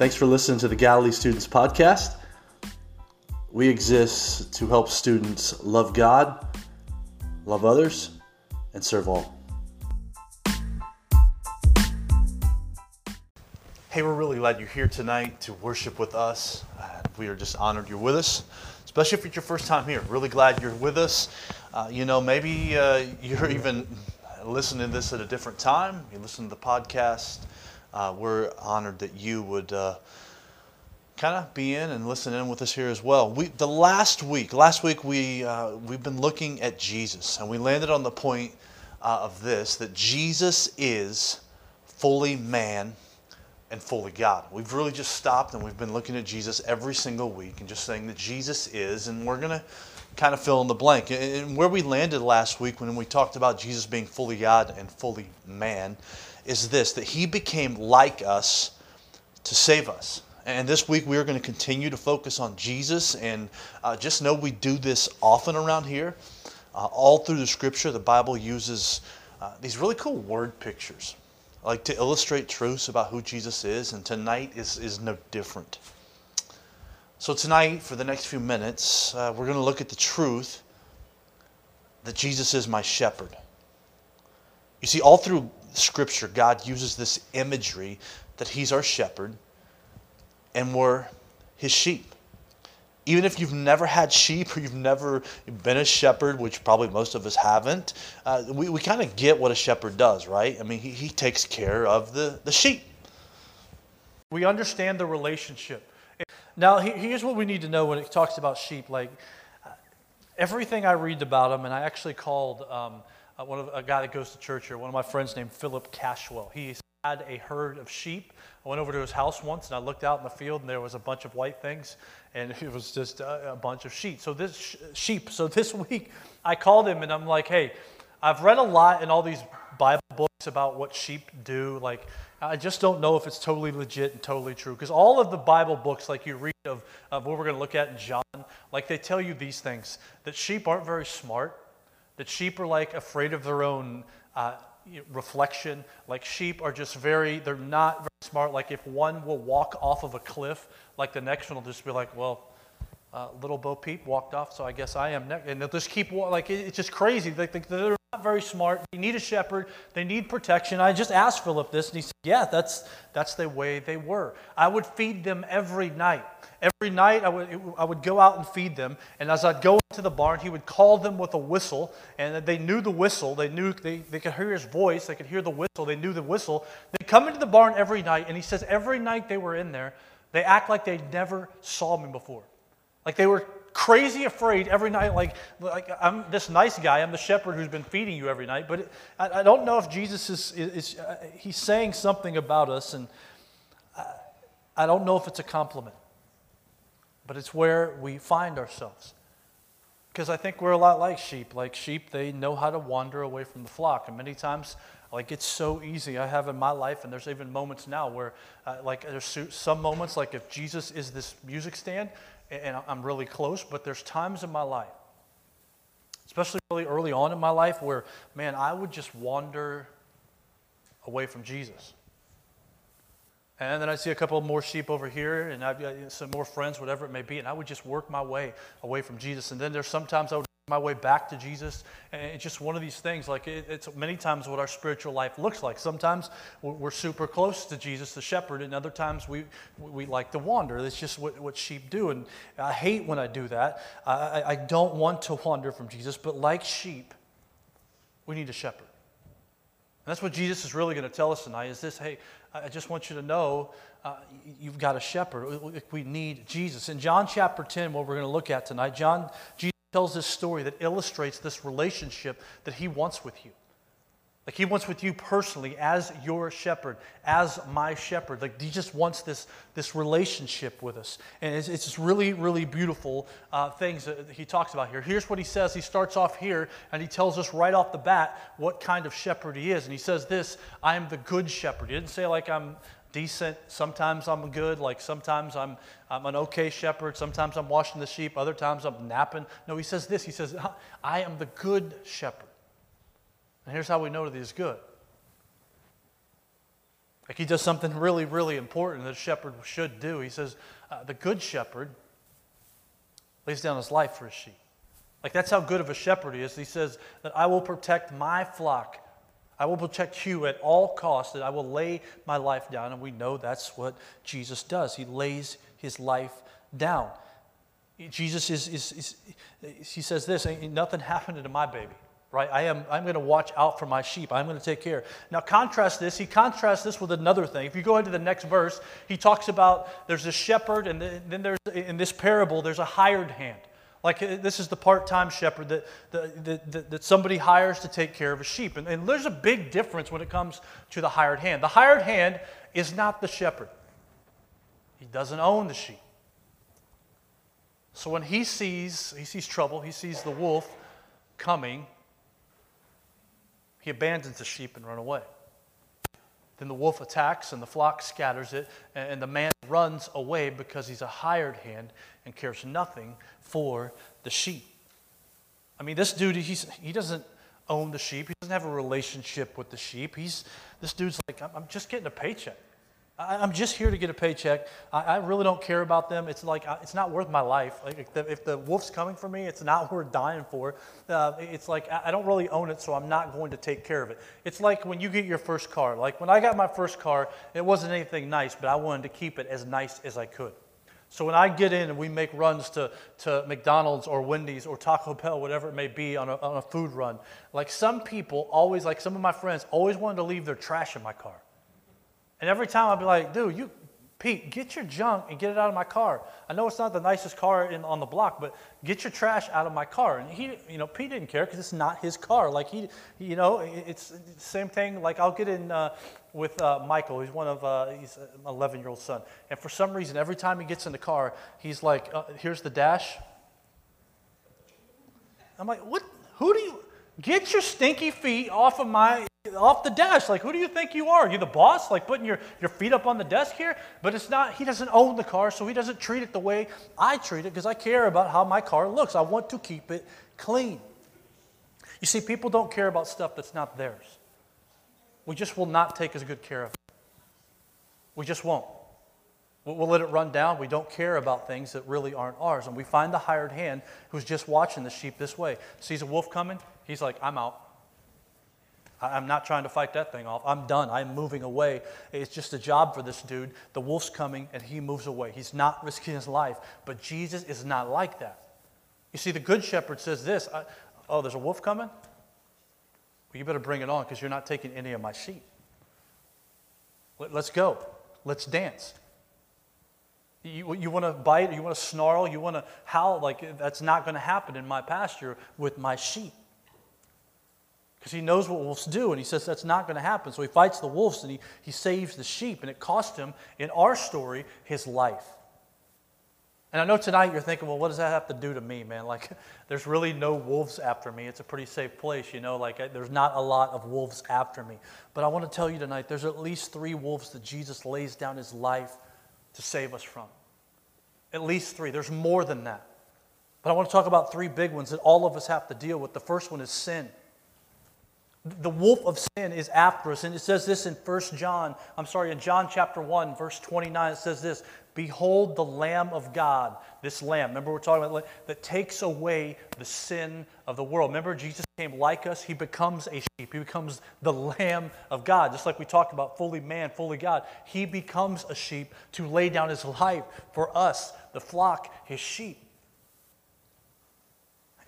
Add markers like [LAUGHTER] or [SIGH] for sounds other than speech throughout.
Thanks for listening to the Galilee Students Podcast. We exist to help students love God, love others, and serve all. Hey, we're really glad you're here tonight to worship with us. Uh, we are just honored you're with us, especially if it's your first time here. Really glad you're with us. Uh, you know, maybe uh, [LAUGHS] you're even listening to this at a different time. You listen to the podcast. Uh, we're honored that you would uh, kind of be in and listen in with us here as well. We, the last week, last week we uh, we've been looking at Jesus, and we landed on the point of this that Jesus is fully man and fully God. We've really just stopped and we've been looking at Jesus every single week and just saying that Jesus is, and we're going to kind of fill in the blank. And where we landed last week when we talked about Jesus being fully God and fully man is this that he became like us to save us. And this week we are going to continue to focus on Jesus and uh, just know we do this often around here. Uh, all through the scripture, the Bible uses uh, these really cool word pictures like to illustrate truths about who Jesus is, and tonight is, is no different. So, tonight, for the next few minutes, uh, we're going to look at the truth that Jesus is my shepherd. You see, all through Scripture, God uses this imagery that He's our shepherd and we're His sheep even if you've never had sheep or you've never been a shepherd, which probably most of us haven't, uh, we, we kind of get what a shepherd does, right? I mean, he, he takes care of the, the sheep. We understand the relationship. Now, here's what we need to know when it talks about sheep. Like, everything I read about them, and I actually called um, uh, one of, a guy that goes to church here, one of my friends named Philip Cashwell. He had a herd of sheep. I went over to his house once and I looked out in the field and there was a bunch of white things and [LAUGHS] it was just a, a bunch of sheep. So this sh- sheep. So this [LAUGHS] week I called him and I'm like, hey, I've read a lot in all these Bible books about what sheep do. Like I just don't know if it's totally legit and totally true because all of the Bible books, like you read of, of what we're going to look at in John, like they tell you these things that sheep aren't very smart, that sheep are like afraid of their own. Uh, reflection. Like sheep are just very, they're not very smart. Like if one will walk off of a cliff, like the next one will just be like, well, uh, little Bo Peep walked off, so I guess I am next. And they'll just keep, like, it's just crazy. They, think they're not very smart. They need a shepherd. They need protection. I just asked Philip this, and he said, yeah, that's, that's the way they were. I would feed them every night. Every night I would, I would go out and feed them, and as I'd go into the barn, he would call them with a whistle, and they knew the whistle. They knew they, they could hear his voice, they could hear the whistle, they knew the whistle. They'd come into the barn every night, and he says every night they were in there, they act like they never saw me before. Like they were crazy afraid every night, like, like I'm this nice guy, I'm the shepherd who's been feeding you every night, but it, I, I, don't know if Jesus is, is, is uh, he's saying something about us, and I, I don't know if it's a compliment but it's where we find ourselves. Because I think we're a lot like sheep. Like sheep, they know how to wander away from the flock. And many times, like it's so easy. I have in my life, and there's even moments now where, uh, like, there's some moments, like if Jesus is this music stand, and I'm really close, but there's times in my life, especially really early on in my life, where, man, I would just wander away from Jesus. And then I'd see a couple more sheep over here, and I've got some more friends, whatever it may be, and I would just work my way away from Jesus. And then there's sometimes I would my way back to Jesus, and it's just one of these things. Like it, it's many times what our spiritual life looks like. Sometimes we're super close to Jesus, the shepherd, and other times we we like to wander. That's just what, what sheep do, and I hate when I do that. I, I don't want to wander from Jesus, but like sheep, we need a shepherd. And that's what Jesus is really going to tell us tonight is this hey, I just want you to know uh, you've got a shepherd. We need Jesus. In John chapter 10, what we're going to look at tonight, John, Jesus tells this story that illustrates this relationship that he wants with you. Like he wants with you personally as your shepherd, as my shepherd. Like he just wants this, this relationship with us. And it's, it's really, really beautiful uh, things that he talks about here. Here's what he says. He starts off here and he tells us right off the bat what kind of shepherd he is. And he says this I am the good shepherd. He didn't say like I'm decent. Sometimes I'm good. Like sometimes I'm, I'm an okay shepherd. Sometimes I'm washing the sheep. Other times I'm napping. No, he says this. He says, I am the good shepherd. And here's how we know that he's good. Like he does something really, really important that a shepherd should do. He says, uh, The good shepherd lays down his life for his sheep. Like that's how good of a shepherd he is. He says that I will protect my flock. I will protect you at all costs, that I will lay my life down. And we know that's what Jesus does. He lays his life down. Jesus is, is, is he says this, nothing happened to my baby right? I am, I'm going to watch out for my sheep. I'm going to take care. Now, contrast this. He contrasts this with another thing. If you go into the next verse, he talks about there's a shepherd, and then there's, in this parable, there's a hired hand. Like uh, this is the part time shepherd that, that, that, that, somebody hires to take care of a sheep. And, and there's a big difference when it comes to the hired hand. The hired hand is not the shepherd, he doesn't own the sheep. So when he sees, he sees trouble, he sees the wolf coming, he abandons the sheep and run away. Then the wolf attacks and the flock scatters it, and the man runs away because he's a hired hand and cares nothing for the sheep. I mean, this dude, he's, he doesn't own the sheep. He doesn't have a relationship with the sheep. He's, this dude's like, I'm just getting a paycheck. I, am just here to get a paycheck. I, I, really don't care about them. It's like, it's not worth my life. Like if the, if the wolf's coming for me, it's not [LAUGHS] worth dying for. Uh, it's like, I, I don't really own it, so I'm not going to take care of it. It's like when you get your first car. Like when I got my first car, it wasn't anything nice, but I wanted to keep it as nice as I could. So when I get in and we make runs to, to McDonald's or Wendy's or Taco Bell, whatever it may be, on a, on a food run, like some people always, like some of my friends, always wanted to leave their trash in my car. And every time I'd be like, dude, you, Pete, get your junk and get it out of my car. I know it's not the nicest car in, on the block, but get your trash out of my car. And he, you know, Pete didn't care because it's not his car. Like he, you know, it's the same thing. Like I'll get in uh, with uh, Michael. He's one of, uh, he's an 11 year old son. And for some reason, every time he gets in the car, he's like, uh, here's the dash. I'm like, what? Who do you, get your stinky feet off of my off the desk. Like, who do you think you are? You're the boss, like putting your, your feet up on the desk here? But it's not, he doesn't own the car, so he doesn't treat it the way I treat it because I care about how my car looks. I want to keep it clean. You see, people don't care about stuff that's not theirs. We just will not take as good care of it. We just won't. We'll let it run down. We don't care about things that really aren't ours. And we find the hired hand who's just watching the sheep this way. Sees a wolf coming, he's like, I'm out. I'm not trying to fight that thing off. I'm done. I'm moving away. It's just a job for this dude. The wolf's coming and he moves away. He's not risking his life. But Jesus is not like that. You see, the good shepherd says this Oh, there's a wolf coming? Well, you better bring it on because you're not taking any of my sheep. Let's go. Let's dance. You, you want to bite, you want to snarl, you want to howl, like that's not going to happen in my pasture with my sheep because he knows what wolves do, and he says that's not going to happen. So he fights the wolves and he, he saves the sheep, and it cost him, in our story, his life. And I know tonight you're thinking, well, what does that have to do to me, man? Like, [LAUGHS] there's really no wolves after me. It's a pretty safe place, you know, like, there's not a lot of wolves after me. But I want to tell you tonight, there's at least three wolves that Jesus lays down his life to save us from. At least three. There's more than that. But I want to talk about three big ones that all of us have to deal with. The first one is sin. The wolf of sin is after us. And it says this in 1 John, I'm sorry, in John chapter 1, verse 29, it says this Behold the Lamb of God, this Lamb, remember we're talking about that takes away the sin of the world. Remember, Jesus came like us, he becomes a sheep, he becomes the Lamb of God. Just like we talked about, fully man, fully God, he becomes a sheep to lay down his life for us, the flock, his sheep.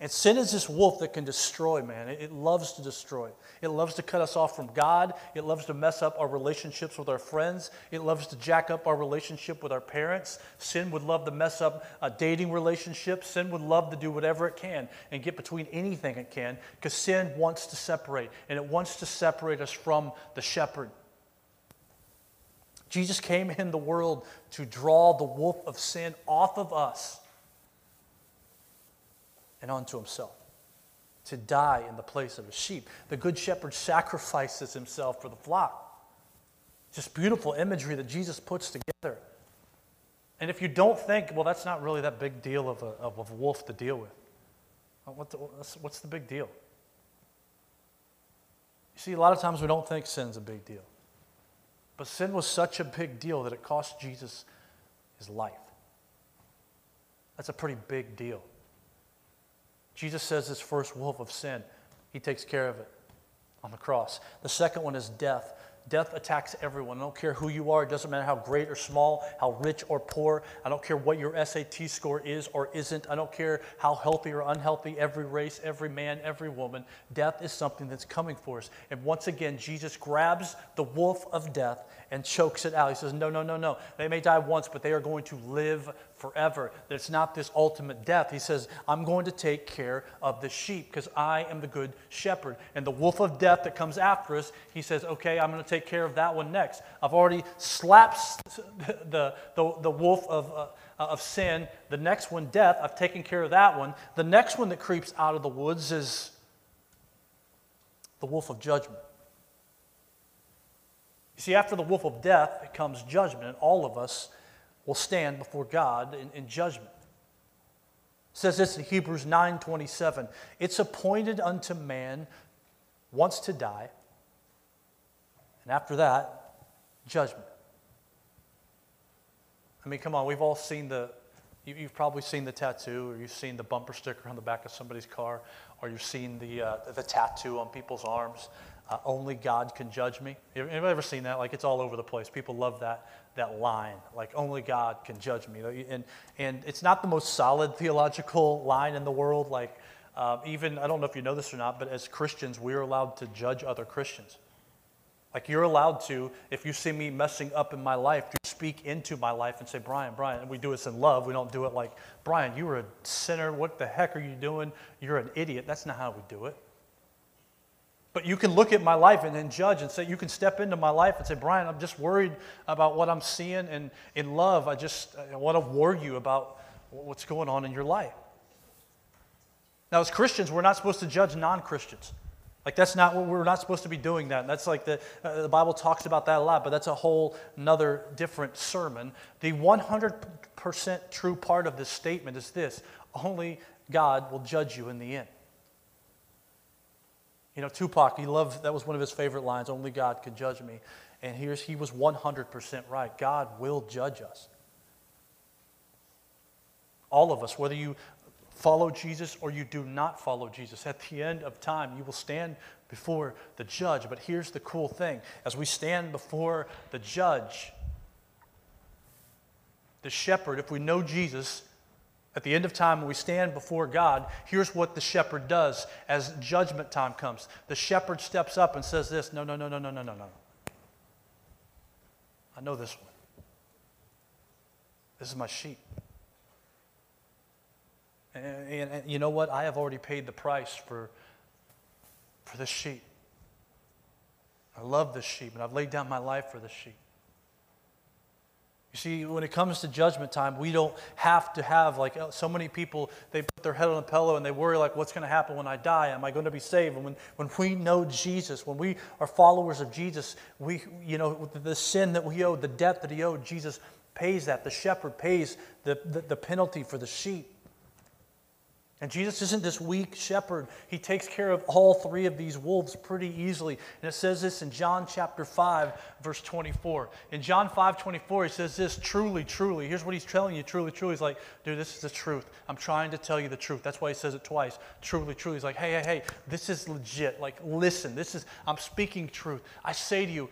And sin is this wolf that can destroy, man. It, it, loves to destroy. It loves to cut us off from God. It loves to mess up our relationships with our friends. It loves to jack up our relationship with our parents. Sin would love to mess up a dating relationships. Sin would love to do whatever it can and get between anything it can because sin wants to separate, and it wants to separate us from the shepherd. Jesus came in the world to draw the wolf of sin off of us and unto himself to die in the place of a sheep. The good shepherd sacrifices himself for the flock. Just beautiful imagery that Jesus puts together. And if you don't think, well, that's not really that big deal of a, of a wolf to deal with, uh, what the, what's the big deal? You see, a lot of times we don't think sin's a big deal. But sin was such a big deal that it cost Jesus his life. That's a pretty big deal. Jesus says this first wolf of sin, he takes care of it on the cross. The second one is death. Death attacks everyone. I don't care who you are. It doesn't matter how great or small, how rich or poor. I don't care what your SAT score is or isn't. I don't care how healthy or unhealthy, every race, every man, every woman. Death is something that's coming for us. And once again, Jesus grabs the wolf of death and chokes it out. He says, No, no, no, no. They may die once, but they are going to live forever. That it's not this ultimate death. He says, I'm going to take care of the sheep because I am the good shepherd. And the wolf of death that comes after us, he says, Okay, I'm going to take care of that one next. I've already slapped the, the, the wolf of, uh, of sin. The next one, death, I've taken care of that one. The next one that creeps out of the woods is the wolf of judgment. You see, after the wolf of death comes judgment, and all of us will stand before God in, in judgment. It says this in Hebrews 9:27. It's appointed unto man once to die, and after that, judgment. I mean, come on, we've all seen the, you, have probably seen the tattoo, or you've seen the bumper sticker on the back of somebody's car, or you've seen the, uh, the tattoo on people's arms. Uh, only God can judge me. Anybody ever seen that? Like it's all over the place. People love that that line, like only God can judge me. And, and it's not the most solid theological line in the world. Like, uh, even, I don't know if you know this or not, but as Christians, we're allowed to judge other Christians. Like, you're allowed to, if you see me messing up in my life, to speak into my life and say, Brian, Brian, and we do this in love. We don't do it like, Brian, you were a sinner. What the heck are you doing? You're an idiot. That's not how we do it. But you can look at my life and then judge and say, you can step into my life and say, Brian, I'm just worried about what I'm seeing. And in love, I just I want to warn you about what's going on in your life. Now, as Christians, we're not supposed to judge non Christians. Like, that's not what we're not supposed to be doing that. That's like the, uh, the Bible talks about that a lot, but that's a whole another different sermon. The 100% true part of this statement is this only God will judge you in the end. You know, Tupac, he loved, that was one of his favorite lines, only God can judge me. And here's, he was 100% right. God will judge us. All of us, whether you follow Jesus or you do not follow Jesus, at the end of time, you will stand before the judge. But here's the cool thing as we stand before the judge, the shepherd, if we know Jesus, at the end of time, when we stand before God, here's what the shepherd does as judgment time comes. The shepherd steps up and says, This, no, no, no, no, no, no, no, no. I know this one. This is my sheep. And, and, and, you know what? I have already paid the price for, for this sheep. I love this sheep, and I've laid down my life for this sheep. You see, when it comes to judgment time, we don't have to have, like uh, so many people, they put their head on a pillow and they worry, like, what's going to happen when I die? Am I going to be saved? And when, when we know Jesus, when we are followers of Jesus, we, you know, the sin that we owe, the debt that he owed, Jesus pays that. The shepherd pays the, the, the penalty for the sheep. And Jesus isn't this weak shepherd. He takes care of all three of these wolves pretty easily. And it says this in John chapter 5, verse 24. In John 5, 24, he says this truly, truly. Here's what he's telling you truly, truly. He's like, dude, this is the truth. I'm trying to tell you the truth. That's why he says it twice. Truly, truly. He's like, hey, hey, hey, this is legit. Like, listen, this is, I'm speaking truth. I say to you,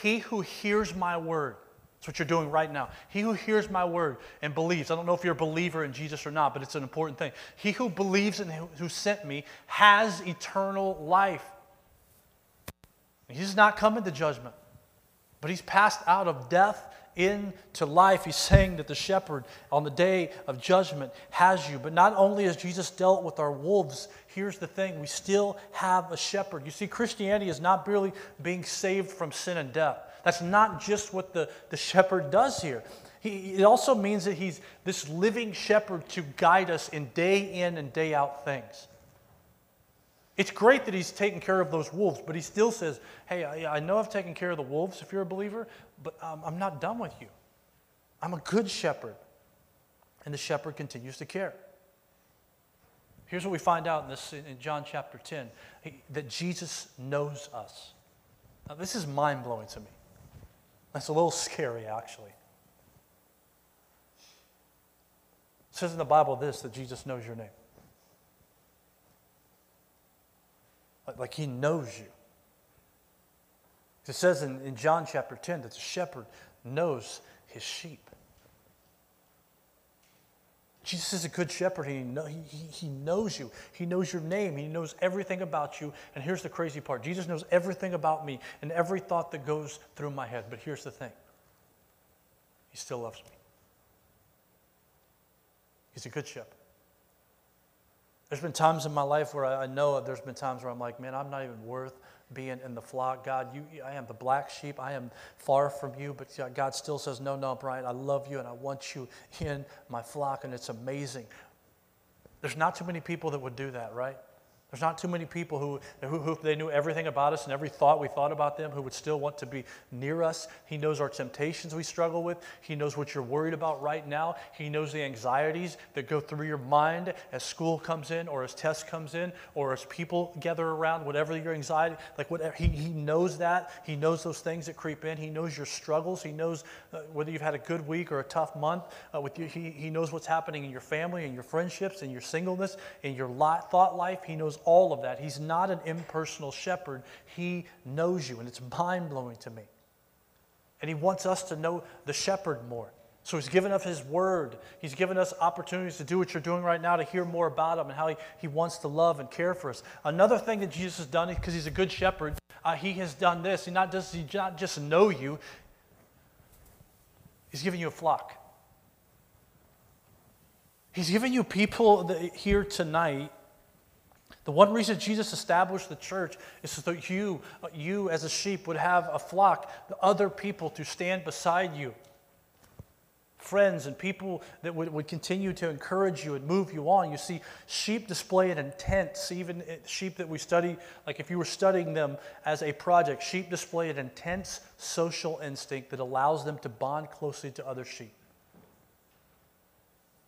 he who hears my word, that's what you're doing right now. He who hears my word and believes, I don't know if you're a believer in Jesus or not, but it's an important thing. He who believes in who sent me has eternal life. He's not coming to judgment, but he's passed out of death into life. He's saying that the shepherd on the day of judgment has you. But not only has Jesus dealt with our wolves, here's the thing we still have a shepherd. You see, Christianity is not merely being saved from sin and death. That's not just what the, the shepherd does here. He, it also means that he's this living shepherd to guide us in day in and day out things. It's great that he's taking care of those wolves, but he still says, Hey, I, I know I've taken care of the wolves if you're a believer, but um, I'm not done with you. I'm a good shepherd. And the shepherd continues to care. Here's what we find out in, this, in John chapter 10 that Jesus knows us. Now, this is mind blowing to me. That's a little scary, actually. It says in the Bible this that Jesus knows your name. Like, he knows you. It says in, in John chapter 10 that the shepherd knows his sheep. Jesus is a good shepherd. He, know, he, he knows you. He knows your name. He knows everything about you. And here's the crazy part Jesus knows everything about me and every thought that goes through my head. But here's the thing He still loves me. He's a good shepherd. There's been times in my life where I know there's been times where I'm like, man, I'm not even worth being in the flock. God, you, I am the black sheep. I am far from you. But God still says, no, no, Brian, I love you and I want you in my flock. And it's amazing. There's not too many people that would do that, right? There's not too many people who, who, who, they knew everything about us and every thought we thought about them who would still want to be near us. He knows our temptations we struggle with. He knows what you're worried about right now. He knows the anxieties that go through your mind as school comes in or as test comes in or as people gather around, whatever your anxiety, like whatever. He, he knows that. He knows those things that creep in. He knows your struggles. He knows uh, whether you've had a good week or a tough month uh, with you. He, he knows what's happening in your family and your friendships and your singleness and your lot, thought life. He knows all of that. He's not an impersonal shepherd. He knows you, and it's mind blowing to me. And He wants us to know the shepherd more. So He's given us His word. He's given us opportunities to do what you're doing right now, to hear more about Him and how He, he wants to love and care for us. Another thing that Jesus has done, because He's a good shepherd, uh, He has done this. He not, does he not just know you, He's given you a flock. He's given you people here tonight the one reason Jesus established the church is so that you, you as a sheep, would have a flock, other people to stand beside you. Friends and people that would, would continue to encourage you and move you on. You see, sheep display an intense, even sheep that we study, like if you were studying them as a project, sheep display an intense social instinct that allows them to bond closely to other sheep.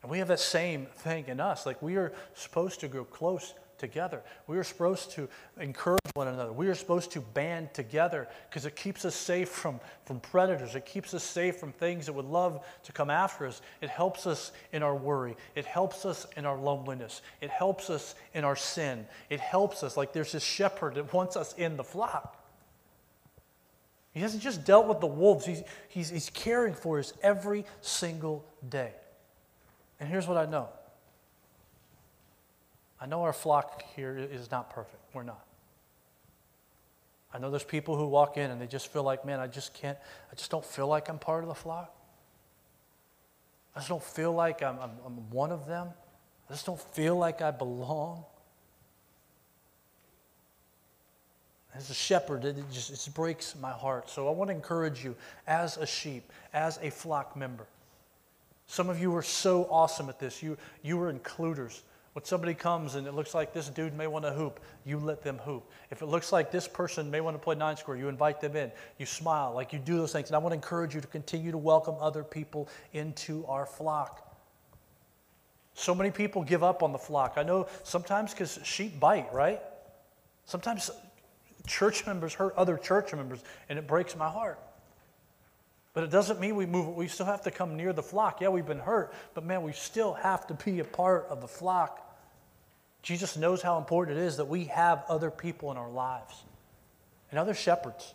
And we have that same thing in us. Like we are supposed to grow close together. We are supposed to encourage one another. We are supposed to band together because it keeps us safe from, from predators. It keeps us safe from things that would love to come after us. It helps us in our worry. It helps us in our loneliness. It helps us in our sin. It helps us. Like there's this shepherd that wants us in the flock. He hasn't just dealt with the wolves, he's, he's, he's caring for us every single day. And here's what I know I know our flock here is not perfect. We're not. I know there's people who walk in and they just feel like, man, I just can't, I just don't feel like I'm part of the flock. I just don't feel like I'm, I'm, I'm one of them. I just don't feel like I belong. As a shepherd, it just, it breaks my heart. So I want to encourage you as a sheep, as a flock member. Some of you were so awesome at this. You, you were includers. When somebody comes and it looks like this dude may want to hoop, you let them hoop. If it looks like this person may want to play nine square, you invite them in. You smile, like you do those things. And I want to encourage you to continue to welcome other people into our flock. So many people give up on the flock. I know sometimes because sheep bite, right? Sometimes church members hurt other church members, and it breaks my heart. But it doesn't mean we move, we still have to come near the flock. Yeah, we've been hurt, but man, we still have to be a part of the flock. Jesus knows how important it is that we have other people in our lives and other shepherds.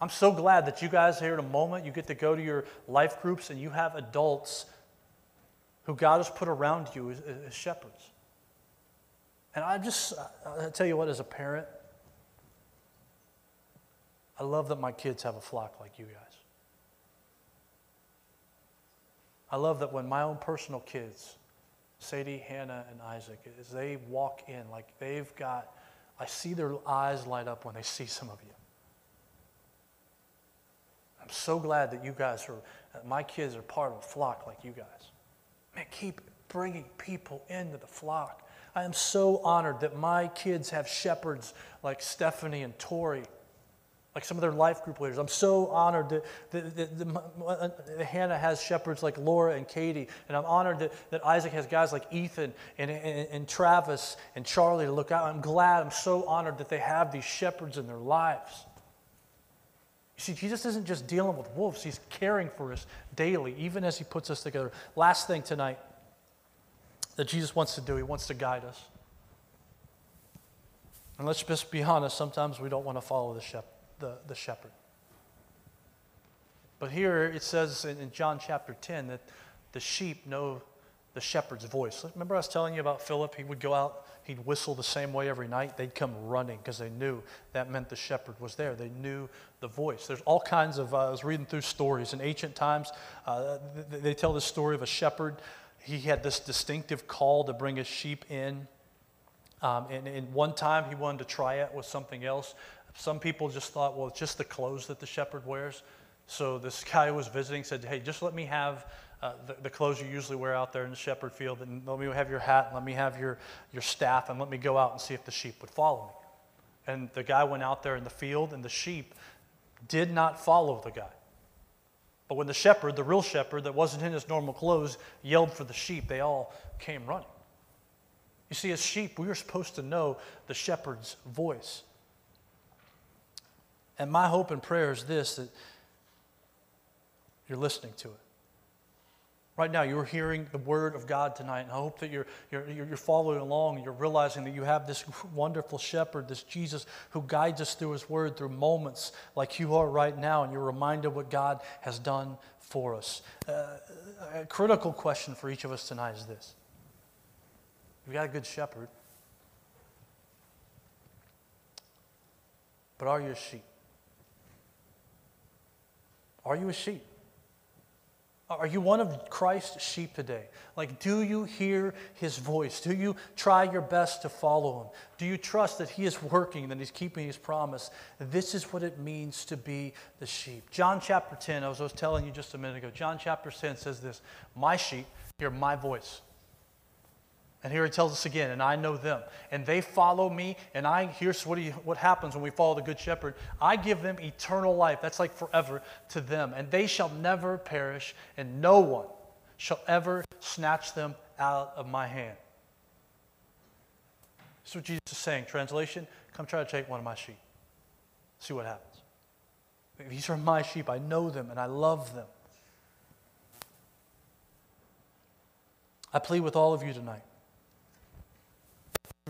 I'm so glad that you guys here in a moment, you get to go to your life groups and you have adults who God has put around you as, as shepherds. And I just, I tell you what, as a parent, I love that my kids have a flock like you guys. I love that when my own personal kids, Sadie, Hannah, and Isaac, as they walk in, like they've got, I see their eyes light up when they see some of you. I'm so glad that you guys are, my kids are part of a flock like you guys. Man, keep bringing people into the flock. I am so honored that my kids have shepherds like Stephanie and Tori like some of their life group leaders. I'm so honored that, that, that, uh, that, Hannah has shepherds like Laura and Katie, and I'm honored that, that Isaac has guys like Ethan and, and, and Travis and Charlie to look out. I'm glad, I'm so honored that they have these shepherds in their lives. You see, Jesus isn't just dealing with wolves, He's caring for us daily, even as He puts us together. Last thing tonight that Jesus wants to do, He wants to guide us. And let's just be honest, sometimes we don't want to follow the, shep- the, the shepherd. But here it says in, in John chapter 10 that the sheep know the shepherd's voice. Remember, I was telling you about Philip? He would go out, he'd whistle the same way every night. They'd come running because they knew that meant the shepherd was there. They knew the voice. There's all kinds of, uh, I was reading through stories. In ancient times, uh, they tell the story of a shepherd. He had this distinctive call to bring his sheep in. Um, and, and one time he wanted to try it with something else. Some people just thought, well, it's just the clothes that the shepherd wears. So this guy who was visiting said, hey, just let me have uh, the, the, clothes you usually wear out there in the shepherd field, and let me have your hat, and let me have your, your staff, and let me go out and see if the sheep would follow me. And the guy went out there in the field, and the sheep did not follow the guy. But when the shepherd, the real shepherd that wasn't in his normal clothes, yelled for the sheep, they all came running. You see, as sheep, we are supposed to know the shepherd's voice. And my hope and prayer is this that you're listening to it. Right now, you're hearing the word of God tonight, and I hope that you're, you're, you're following along and you're realizing that you have this wonderful shepherd, this Jesus who guides us through his word through moments like you are right now, and you're reminded what God has done for us. Uh, a critical question for each of us tonight is this We've got a good shepherd, but are you a sheep? Are you a sheep? Are you one of Christ's sheep today? Like, do you hear his voice? Do you try your best to follow him? Do you trust that he is working, that he's keeping his promise? This is what it means to be the sheep. John chapter 10, I was, I was telling you just a minute ago, John chapter 10 says this My sheep hear my voice. And here he tells us again, and I know them. And they follow me, and I, here's what, he, what happens when we follow the Good Shepherd I give them eternal life. That's like forever to them. And they shall never perish, and no one shall ever snatch them out of my hand. This is what Jesus is saying. Translation Come try to take one of my sheep. See what happens. These are my sheep. I know them, and I love them. I plead with all of you tonight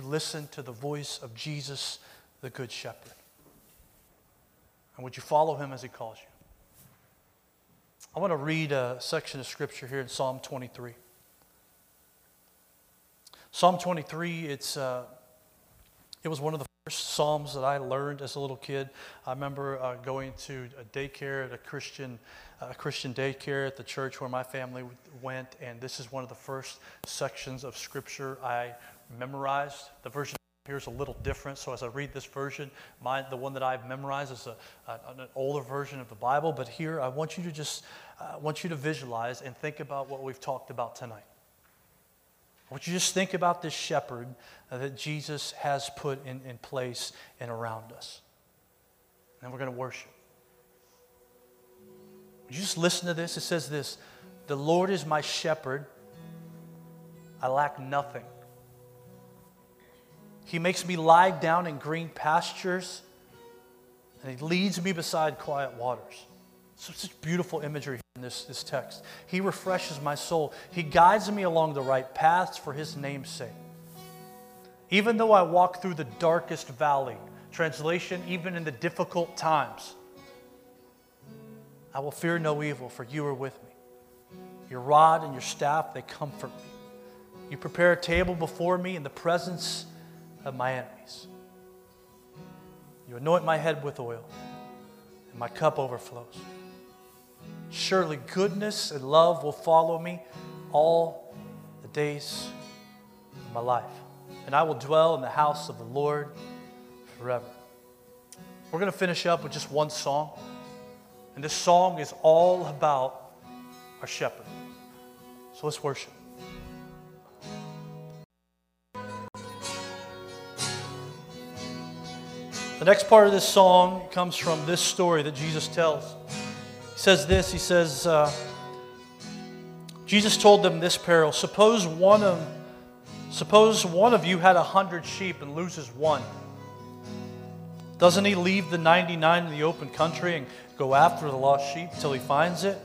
listen to the voice of Jesus, the Good Shepherd? And would you follow him as he calls you? I want to read a section of scripture here in Psalm 23. Psalm 23, it's, uh, it was one of the first Psalms that I learned as a little kid. I remember uh, going to a daycare at a Christian, uh, Christian daycare at the church where my family went, and this is one of the first sections of scripture I memorized. The version here is a little different. So as I read this version, my, the one that I've memorized is a, a, an older version of the Bible. But here, I want you to just, uh, want you to visualize and think about what we've talked about tonight. I want you just think about this shepherd that Jesus has put in, in place and around us. And we're going to worship. You just listen to this? It says this The Lord is my shepherd, I lack nothing. He makes me lie down in green pastures, and He leads me beside quiet waters. So such beautiful imagery in this, this text. He refreshes my soul. He guides me along the right paths for His name's sake. Even though I walk through the darkest valley, translation, even in the difficult times, I will fear no evil, for you are with me. Your rod and your staff, they comfort me. You prepare a table before me in the presence of my enemies. You anoint my head with oil, and my cup overflows. Surely goodness and love will follow me all the days of my life, and I will dwell in the house of the Lord forever. We're going to finish up with just one song, and this song is all about our shepherd. So let's worship. The next part of this song comes from this story that Jesus tells. He says this He says, uh, Jesus told them this parable Suppose one of, suppose one of you had a hundred sheep and loses one. Doesn't he leave the 99 in the open country and go after the lost sheep till he finds it?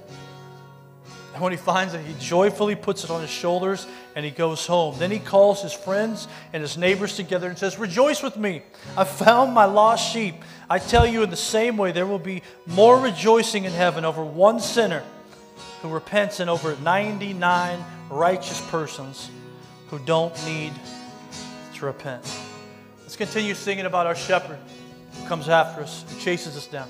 And when he finds it, he joyfully puts it on his shoulders and he goes home. Then he calls his friends and his neighbors together and says, Rejoice with me. I found my lost sheep. I tell you, in the same way, there will be more rejoicing in heaven over one sinner who repents and over 99 righteous persons who don't need to repent. Let's continue singing about our shepherd who comes after us, who chases us down.